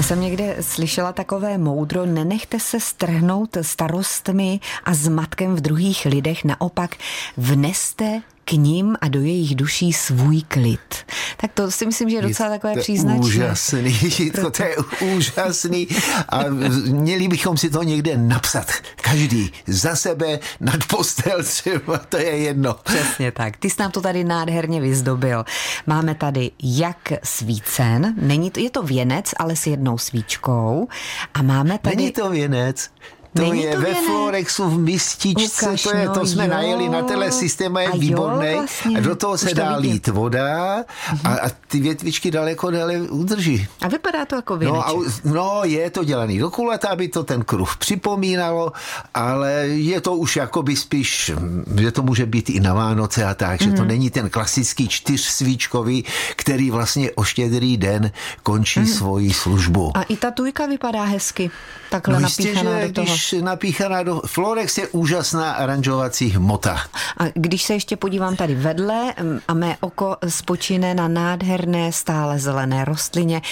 Já jsem někde slyšela takové moudro, nenechte se strhnout starostmi a zmatkem v druhých lidech, naopak vneste k ním a do jejich duší svůj klid. Tak to si myslím, že je docela takové to příznačné. Úžasný, to, to je úžasný a měli bychom si to někde napsat. Každý za sebe nad postel třeba, to je jedno. Přesně tak. Ty jsi nám to tady nádherně vyzdobil. Máme tady jak svícen, není to, je to věnec, ale s jednou svíčkou a máme tady... Není to věnec, to Není je to ve Florexu v mističce, Ukaž, to, je, to no, jsme jo. najeli na tenhle systém a je a výborný. Vlastně. A do toho se to dá vidím. lít voda a, a ty větvičky daleko déle udrží. A vypadá to jako věneček. No, a, no je to dělaný do kulata, aby to ten kruh připomínalo, ale je to už jakoby spíš, že to může být i na Vánoce a tak, mm. že to mhm. není ten klasický čtyřsvíčkový, který vlastně o štědrý den končí mm. svoji službu. A i ta tujka vypadá hezky, takhle no, napíchaná do toho. Když napíchaná do... Florex je úžasná aranžovací hmota. A když se ještě podívám tady vedle a mé oko spočine na nádherné stále zelené rostlině,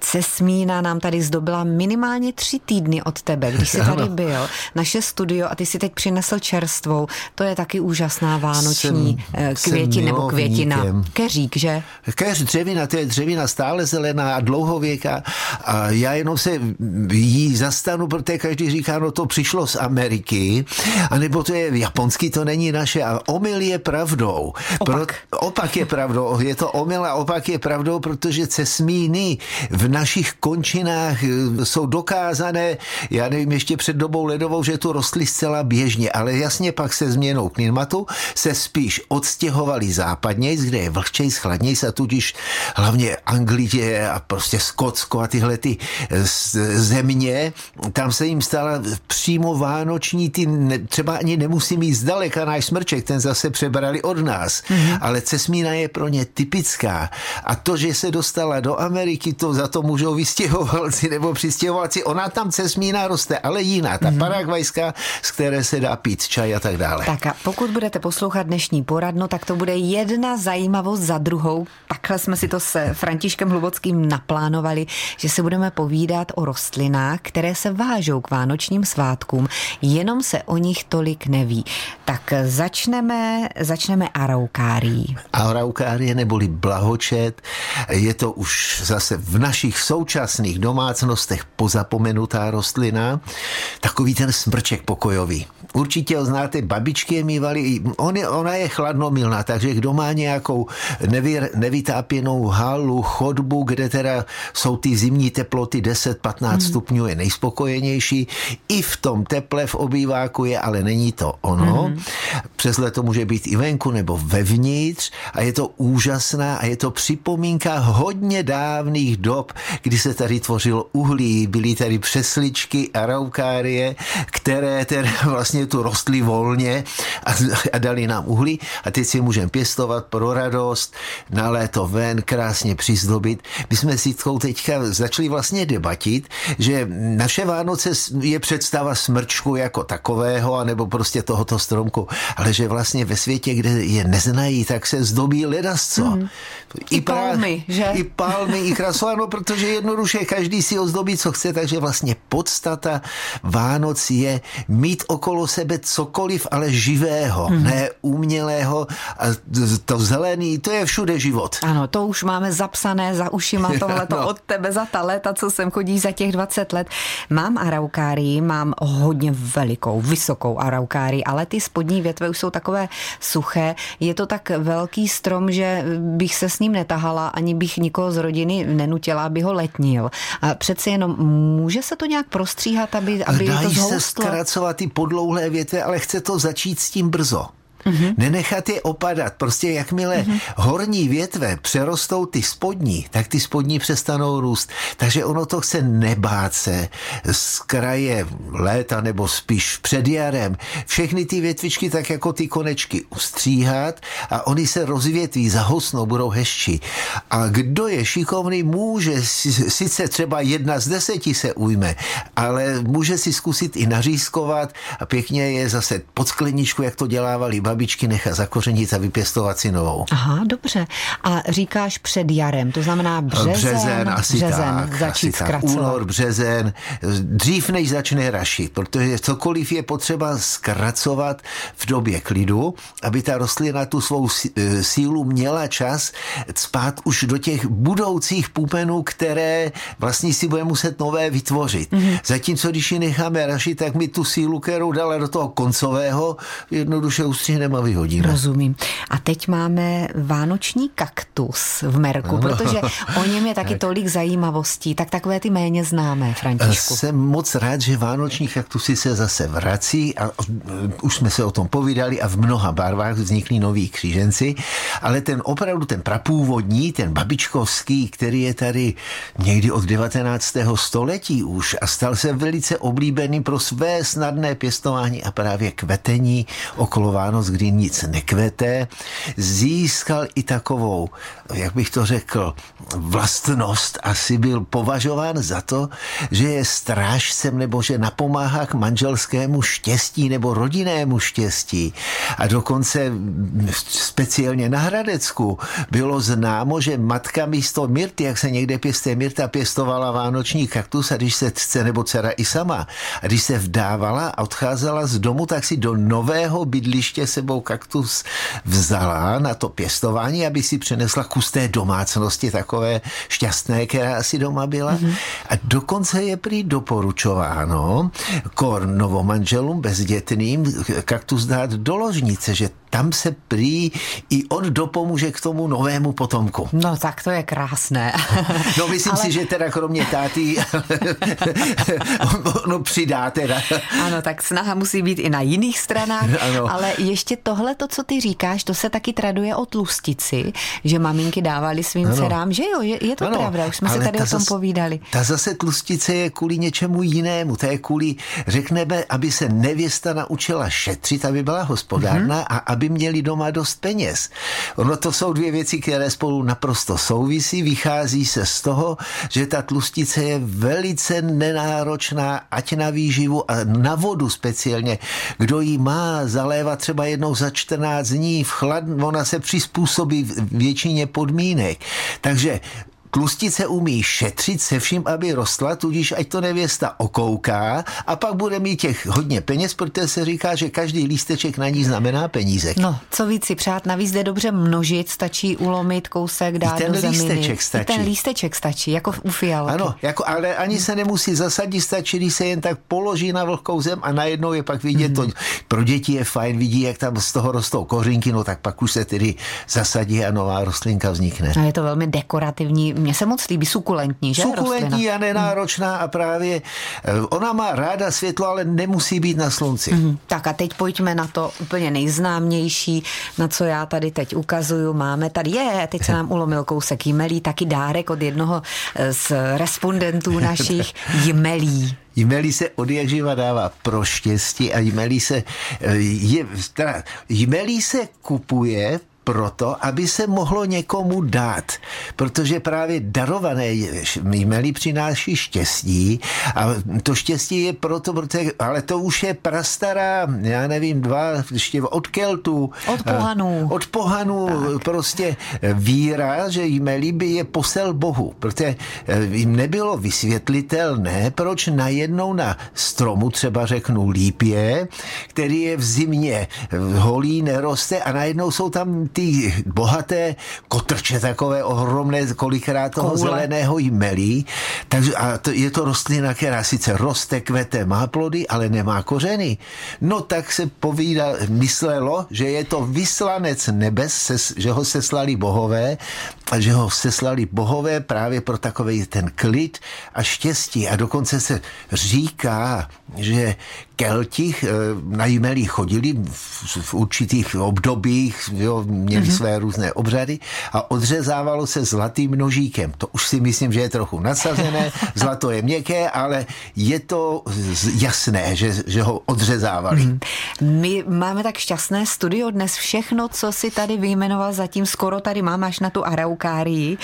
Cesmína nám tady zdobila minimálně tři týdny od tebe, když jsi tady byl. Naše studio a ty si teď přinesl čerstvou. To je taky úžasná vánoční jsem, květin jsem nebo květina. Keřík, že? Keř, dřevina, to je dřevina stále zelená a dlouhověká. A já jenom se jí zastanu, protože každý říká, no to přišlo z Ameriky, anebo to je japonský, to není naše. A omyl je pravdou. Opak. Pro, opak je pravdou. Je to omyl a opak je pravdou, protože cesmíny v našich končinách eh, jsou dokázané, já nevím, ještě před dobou ledovou, že tu rostly zcela běžně, ale jasně pak se změnou klimatu se spíš odstěhovali západněji, kde je vlhčej, schladněji a tudíž hlavně Anglie a prostě Skotsko a tyhle ty eh, země, tam se jim stala přímo vánoční, ty ne, třeba ani nemusí mít zdaleka náš smrček, ten zase přebrali od nás, mm-hmm. ale cesmína je pro ně typická a to, že se dostala do Ameriky, to za to můžou vystěhovalci nebo přistěhovalci. Ona tam cesmína roste, ale jiná, ta mm. paragvajská, z které se dá pít čaj a tak dále. Tak a pokud budete poslouchat dnešní poradno, tak to bude jedna zajímavost za druhou. Takhle jsme si to s Františkem Hlubockým naplánovali, že se budeme povídat o rostlinách, které se vážou k vánočním svátkům, jenom se o nich tolik neví. Tak začneme, začneme araukárií. Araukárie neboli blahočet, je to už zase v našich současných domácnostech pozapomenutá rostlina, takový ten smrček pokojový. Určitě ho znáte, babičky je mývaly, on je, ona je chladnomilná, takže kdo má nějakou nevy, nevytápěnou halu, chodbu, kde teda jsou ty zimní teploty 10-15 mm. stupňů, je nejspokojenější. I v tom teple v obýváku je, ale není to ono. Mm. Přes leto může být i venku nebo vevnitř a je to úžasná a je to připomínka hodně dávných dob, kdy se tady tvořilo uhlí, byly tady přesličky a raukárie, které teda vlastně tu rostly volně a, a dali nám uhlí a teď si můžeme pěstovat pro radost, na léto ven, krásně přizdobit. My jsme si teďka začali vlastně debatit, že naše Vánoce je představa smrčku jako takového, anebo prostě tohoto stromku, ale že vlastně ve světě, kde je neznají, tak se zdobí ledasco. Mm. I, I palmy, že? I palmy, i krasováno, protože jednoduše každý si ozdobí, co chce, takže vlastně podstata Vánoc je mít okolo sebe cokoliv, ale živého, hmm. ne umělého. A to zelený, to je všude život. Ano, to už máme zapsané za ušima tohle no. od tebe za ta léta, co sem chodí za těch 20 let. Mám araukárii, mám hodně velikou, vysokou araukárii, ale ty spodní větve už jsou takové suché. Je to tak velký strom, že bych se s ním netahala, ani bych nikoho z rodiny nenutila, aby ho letnil. A přeci jenom může se to nějak prostříhat, aby, aby Dají to zhoustlo? se zkracovat ty podlouhlé větve, ale chce to začít s tím brzo mm-hmm. nenechat je opadat. Prostě jakmile mm-hmm. horní větve přerostou ty spodní, tak ty spodní přestanou růst. Takže ono to chce nebát se z kraje léta nebo spíš před jarem. Všechny ty větvičky tak jako ty konečky ustříhat a oni se rozvětví, zahosnou, budou hezčí. A kdo je šikovný, může sice třeba jedna z deseti se ujme, ale může si zkusit i nařízkovat a pěkně je zase pod skleničku, jak to dělávali babi babičky nechat zakořenit a vypěstovat si novou. Aha, dobře. A říkáš před jarem, to znamená březen, březen asi březen, tak, začít asi tak. Únor, březen, dřív než začne rašit, protože cokoliv je potřeba zkracovat v době klidu, aby ta rostlina tu svou e, sílu měla čas spát už do těch budoucích půpenů, které vlastně si bude muset nové vytvořit. Mm-hmm. Zatímco, když ji necháme rašit, tak mi tu sílu, kterou dala do toho koncového, jednoduše ustřihneme a vyhodíme. Rozumím. A teď máme vánoční kaktus v Merku, no. protože o něm je taky tak. tolik zajímavostí, tak takové ty méně známé, Františku. Jsem moc rád, že vánoční kaktusy se zase vrací a už jsme se o tom povídali a v mnoha barvách vznikly noví kříženci, ale ten opravdu ten prapůvodní, ten babičkovský, který je tady někdy od 19. století už a stal se velice oblíbený pro své snadné pěstování a právě kvetení okolo Vánoc, kdy nic nekvete, získal i takovou, jak bych to řekl, vlastnost, asi byl považován za to, že je strážcem nebo že napomáhá k manželskému štěstí nebo rodinnému štěstí. A dokonce speciálně na Hradecku bylo známo, že matka místo Mirty, jak se někde pěstuje Mirta, pěstovala vánoční kaktus a když se chce nebo dcera i sama. A když se vdávala a odcházela z domu, tak si do nového bydliště sebou kaktus vzala na to pěstování, aby si přenesla kus té domácnosti takové šťastné, která asi doma byla. Mm-hmm. A dokonce je prý doporučováno kor novomanželům bezdětným kaktus dát do ložnice, že tam se prý i on dopomůže k tomu novému potomku. No tak to je krásné. No myslím Ale... si, že teda kromě táty no přidá teda. Ano, tak snaha musí být i na jiných stranách, ano. ale ještě tohle, to, co ty říkáš, to se taky traduje o tlustici, že maminky dávali svým ano. dcerám, že jo, je, je to ano, pravda, už jsme se tady o tom zas, povídali. Ta zase tlustice je kvůli něčemu jinému, to je kvůli, řekneme, aby se nevěsta naučila šetřit, aby byla hospodárná mm-hmm. a aby měli doma dost peněz. Ono to jsou dvě věci, které spolu naprosto souvisí. Vychází se z toho, že ta tlustice je velice nenáročná, ať na výživu a na vodu speciálně. Kdo ji má zalévat třeba jednou za 14 dní v chlad, ona se přizpůsobí většině podmínek. Takže Tlustice umí šetřit se vším, aby rostla, tudíž ať to nevěsta okouká a pak bude mít těch hodně peněz, protože se říká, že každý lísteček na ní znamená peníze. No, co víc si přát, navíc jde dobře množit, stačí ulomit kousek, dát I ten do zeminy. lísteček stačí. I ten lísteček stačí, jako u fialky. Ano, jako, ale ani se nemusí zasadit, stačí, když se jen tak položí na vlhkou zem a najednou je pak vidět, mm. to pro děti je fajn, vidí, jak tam z toho rostou kořínky, no tak pak už se tedy zasadí a nová rostlinka vznikne. A je to velmi dekorativní mně se moc líbí, sukulentní, že? Sukulentní rostlina. a nenáročná a právě eh, ona má ráda světlo, ale nemusí být na slunci. Mm, tak a teď pojďme na to úplně nejznámější, na co já tady teď ukazuju. Máme tady, je, teď se nám ulomil kousek jmelí, taky dárek od jednoho eh, z respondentů našich jmelí. Jmelí se od jak živa dává pro štěstí a jmelí se, eh, je, teda, jmelí se kupuje proto, aby se mohlo někomu dát. Protože právě darované jmelí přináší štěstí a to štěstí je proto, protože, ale to už je prastará, já nevím, dva, ještě od Keltů. Od pohanů. Od pohanů tak. prostě víra, že jmelí by je posel Bohu, protože eh, jim nebylo vysvětlitelné, proč najednou na stromu, třeba řeknu lípě, který je v zimě holý, neroste a najednou jsou tam ty bohaté kotrče takové ohromné, kolikrát toho Koule. zeleného jmelí. Takže, a to, je to rostlina, která sice roste, kvete, má plody, ale nemá kořeny. No tak se povídá, myslelo, že je to vyslanec nebes, se, že ho seslali bohové a že ho seslali bohové právě pro takový ten klid a štěstí. A dokonce se říká, že Kelti eh, na jmelí chodili v, v určitých obdobích, jo, měli mm-hmm. své různé obřady a odřezávalo se zlatým nožíkem. To už si myslím, že je trochu nasazené, zlato je měkké, ale je to jasné, že, že ho odřezávali. Mm. My máme tak šťastné studio dnes. Všechno, co si tady vyjmenoval, zatím skoro tady máme až na tu araukárii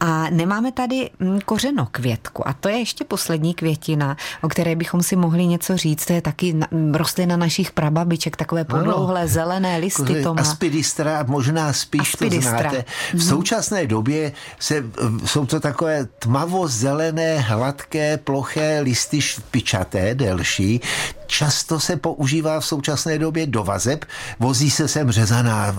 a nemáme tady mm, kořeno květku a to je ještě poslední květina, o které bychom si mohli něco říct. To je tak taky rostlina našich prababiček, takové podlouhlé ano. zelené listy to má. Aspidistra, možná spíš Aspidistra. to znáte. V mhm. současné době se, jsou to takové tmavo-zelené, hladké, ploché listy špičaté, delší. Často se používá v současné době do vazeb. Vozí se sem řezaná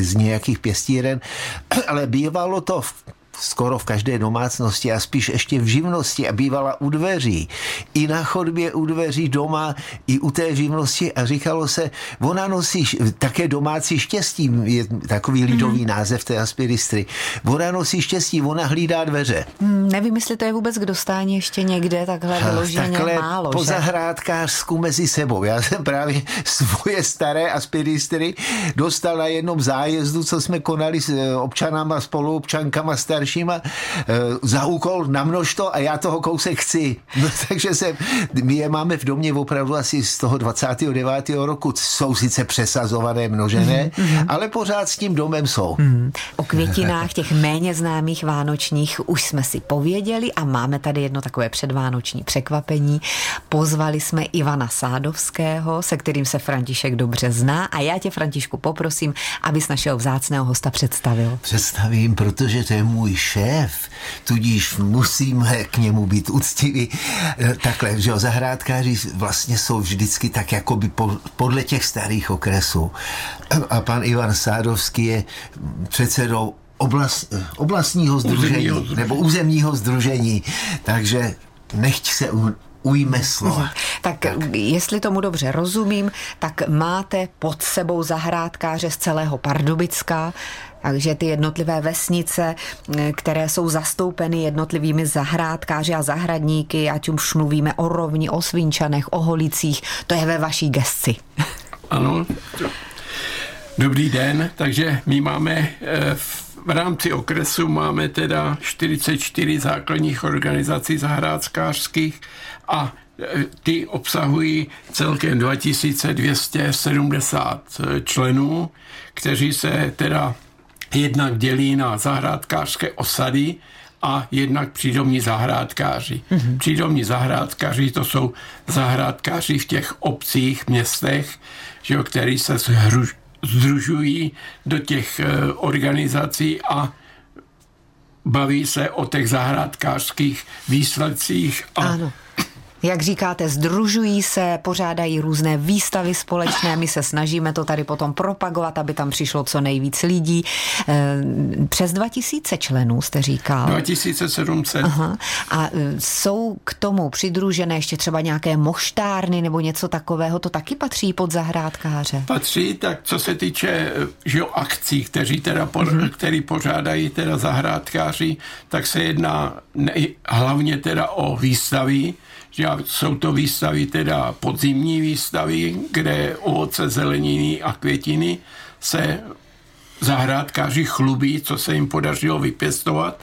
z nějakých pěstíren, ale bývalo to v skoro v každé domácnosti a spíš ještě v živnosti a bývala u dveří. I na chodbě u dveří doma, i u té živnosti a říkalo se, ona nosí také domácí štěstí, je takový lidový mm. název té aspiristry. Ona nosí štěstí, ona hlídá dveře. Hmm, nevím, jestli to je vůbec k dostání ještě někde takhle vyloženě takhle málo. po že? zahrádkářsku mezi sebou. Já jsem právě svoje staré aspiristry dostal na jednom zájezdu, co jsme konali s eh, občanama, spoluobčankama starší staršíma eh, za úkol na množto a já toho kousek chci. No, takže se, my je máme v domě opravdu asi z toho 29. roku. Jsou sice přesazované, množené, mm-hmm. ale pořád s tím domem jsou. Mm. O květinách těch méně známých vánočních už jsme si pověděli a máme tady jedno takové předvánoční překvapení. Pozvali jsme Ivana Sádovského, se kterým se František dobře zná a já tě, Františku, poprosím, abys našeho vzácného hosta představil. Představím, protože to je můj šéf, tudíž musíme k němu být úctiví. Eh, takhle, že jo, zahrádkáři vlastně jsou vždycky tak jakoby podle těch starých okresů. A pan Ivan Sádovský je předsedou oblast, oblastního združení, nebo územního združení. Takže nechť se ujme slova. Tak, tak jestli tomu dobře rozumím, tak máte pod sebou zahrádkáře z celého Pardubicka, takže ty jednotlivé vesnice, eh, které jsou zastoupeny jednotlivými zahrádkáři a zahradníky, ať už mluvíme o Rovni, o Svinčanech, o Holicích, to je ve vaší gesci. Ano. Dobrý den, takže my máme eh, v rámci okresu máme teda 44 základních organizací zahrádkářských a eh, ty obsahují celkem 2270 členů, kteří se teda jednak dělí na zahrádkářské osady a jednak přídomní zahrádkáři. Mm-hmm. Přídomní zahrádkáři to jsou zahrádkáři v těch obcích, městech, že jo, který se zhruž, združují do těch e, organizací a baví se o těch zahrádkářských výsledcích a ano jak říkáte, združují se, pořádají různé výstavy společné, my se snažíme to tady potom propagovat, aby tam přišlo co nejvíc lidí. Eh, přes 2000 členů jste říkal. 2700. Aha. A eh, jsou k tomu přidružené ještě třeba nějaké moštárny nebo něco takového, to taky patří pod zahrádkáře? Patří, tak co se týče eh, že akcí, kteří teda po, mm-hmm. který pořádají teda zahrádkáři, tak se jedná hlavně teda o výstavy, že jsou to výstavy, teda podzimní výstavy, kde ovoce, zeleniny a květiny se zahrádkáři chlubí, co se jim podařilo vypěstovat.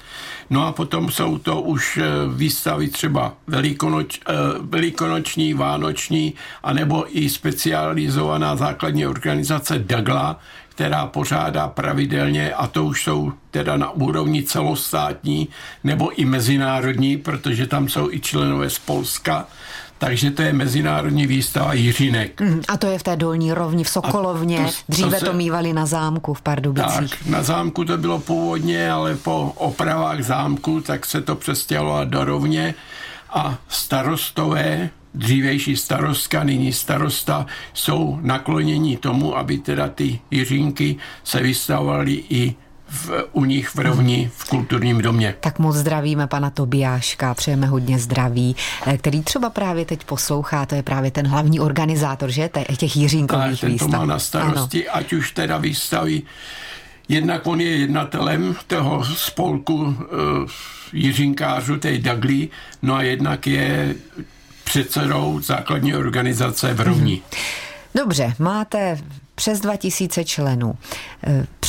No a potom jsou to už eh, výstavy třeba velikonoč, eh, velikonoční, vánoční, anebo i specializovaná základní organizace DAGLA, která pořádá pravidelně, a to už jsou teda na úrovni celostátní nebo i mezinárodní, protože tam jsou i členové z Polska, takže to je mezinárodní výstava Jiřinek. Mm, a to je v té dolní rovni v Sokolovně. To, Dříve to, se, to mývali na zámku v Pardubicích. Tak, na zámku to bylo původně, ale po opravách zámku tak se to přestěhovalo do rovně a starostové dřívejší starostka, nyní starosta, jsou nakloněni tomu, aby teda ty jiřínky se vystavovaly i v, u nich v rovni v kulturním domě. Tak moc zdravíme pana Tobiáška, přejeme hodně zdraví, eh, který třeba právě teď poslouchá, to je právě ten hlavní organizátor, že, těch jiřínkových tak, výstav. to má na starosti, ano. ať už teda výstavy Jednak on je jednatelem toho spolku uh, Jiřinkářů, té Dagli, no a jednak je předsedou základní organizace v Rovni. Dobře, máte přes 2000 členů.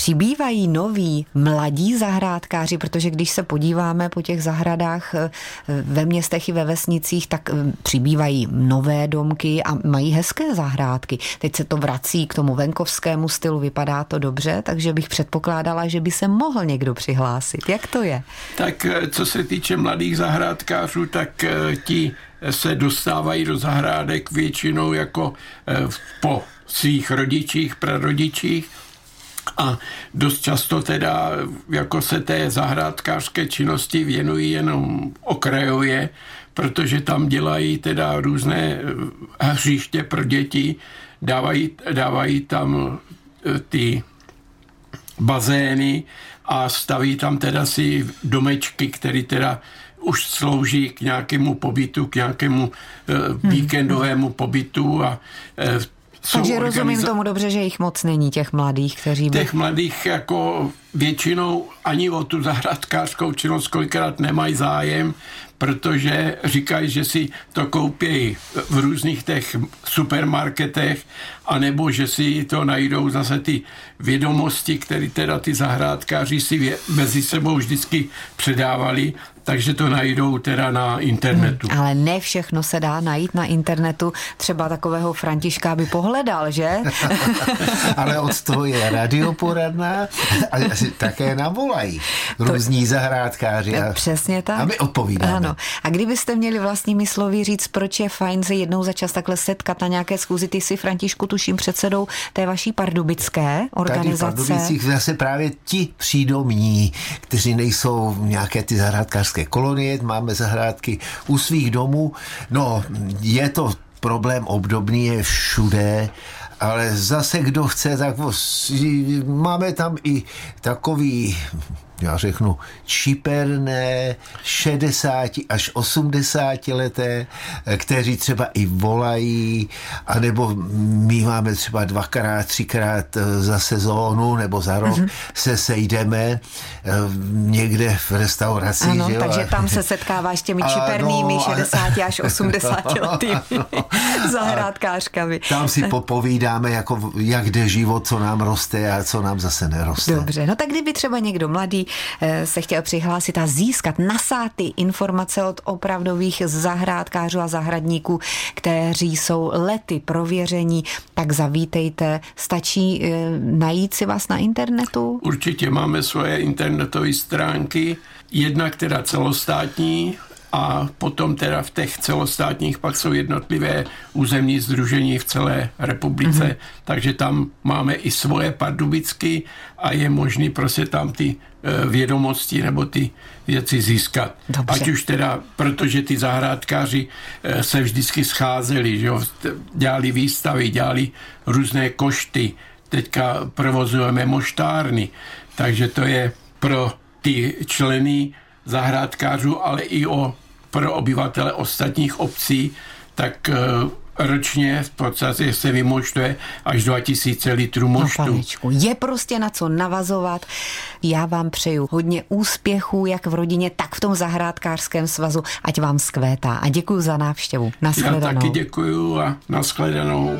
Přibývají noví mladí zahrádkáři, protože když se podíváme po těch zahradách eh, ve městech i ve vesnicích, tak eh, přibývají nové domky a mají hezké zahrádky. Teď se to vrací k tomu venkovskému stylu, vypadá to dobře, takže bych předpokládala, že by se mohl někdo přihlásit. Jak to je? Tak co se týče mladých zahrádkářů, tak ti se dostávají do zahrádek většinou jako po svých rodičích, prarodičích a dost často teda jako se té zahrádkářské činnosti věnují jenom okrajově, protože tam dělají teda různé eh, hříště pro děti, dávají, dávají tam eh, ty bazény a staví tam teda si domečky, které teda už slouží k nějakému pobytu, k nějakému uh, víkendovému pobytu a takže organiza- rozumím tomu dobře, že jich moc není, těch mladých, kteří by... Těch mladých jako většinou ani o tu zahradkářskou činnost kolikrát nemají zájem, protože říkají, že si to koupí v různých těch supermarketech, anebo že si to najdou zase ty vědomosti, které teda ty zahrádkáři si mezi sebou vždycky předávali, takže to najdou teda na internetu. Hmm, ale ne všechno se dá najít na internetu. Třeba takového Františka by pohledal, že? ale od toho je radioporadná a také nám volají různí to, zahrádkáři. A, přesně tak. A my odpovídáme. Ano. A kdybyste měli vlastními slovy říct, proč je fajn se jednou za čas takhle setkat na nějaké schůzi, ty si Františku tuším předsedou té vaší pardubické organizace. Tady v Pardubicích zase právě ti přídomní, kteří nejsou nějaké ty zahrádkářské kolonie, máme zahrádky u svých domů. No, je to problém obdobný je všude ale zase kdo chce, tak máme tam i takový já řeknu, čiperné 60 až 80 leté, kteří třeba i volají, anebo my máme třeba dvakrát, třikrát za sezónu nebo za rok mm-hmm. se sejdeme eh, někde v restauraci. Ano, že takže tam se setkáváš těmi čipernými ano, 60 až 80 letými zahrádkářkami. Tam si popovídáme, jako, jak jde život, co nám roste a co nám zase neroste. Dobře, no tak kdyby třeba někdo mladý Eh, se chtěl přihlásit a získat nasáty informace od opravdových zahrádkářů a zahradníků, kteří jsou lety prověření, tak zavítejte. Stačí eh, najít si vás na internetu? Určitě máme svoje internetové stránky. Jedna, která celostátní, a potom teda v těch celostátních pak jsou jednotlivé územní združení v celé republice, mm-hmm. takže tam máme i svoje pardubicky a je možný prostě tam ty vědomosti nebo ty věci získat. Dobře. Ať už teda, protože ty zahrádkáři e, se vždycky scházeli, že jo, dělali výstavy, dělali různé košty, teďka provozujeme moštárny, takže to je pro ty členy zahrádkářů, ale i o, pro obyvatele ostatních obcí, tak eh, ročně v podstatě se vymoštuje až 2000 litrů moštu. No, je prostě na co navazovat. Já vám přeju hodně úspěchů, jak v rodině, tak v tom zahrádkářském svazu, ať vám skvétá. A děkuji za návštěvu. Já taky děkuji a nashledanou.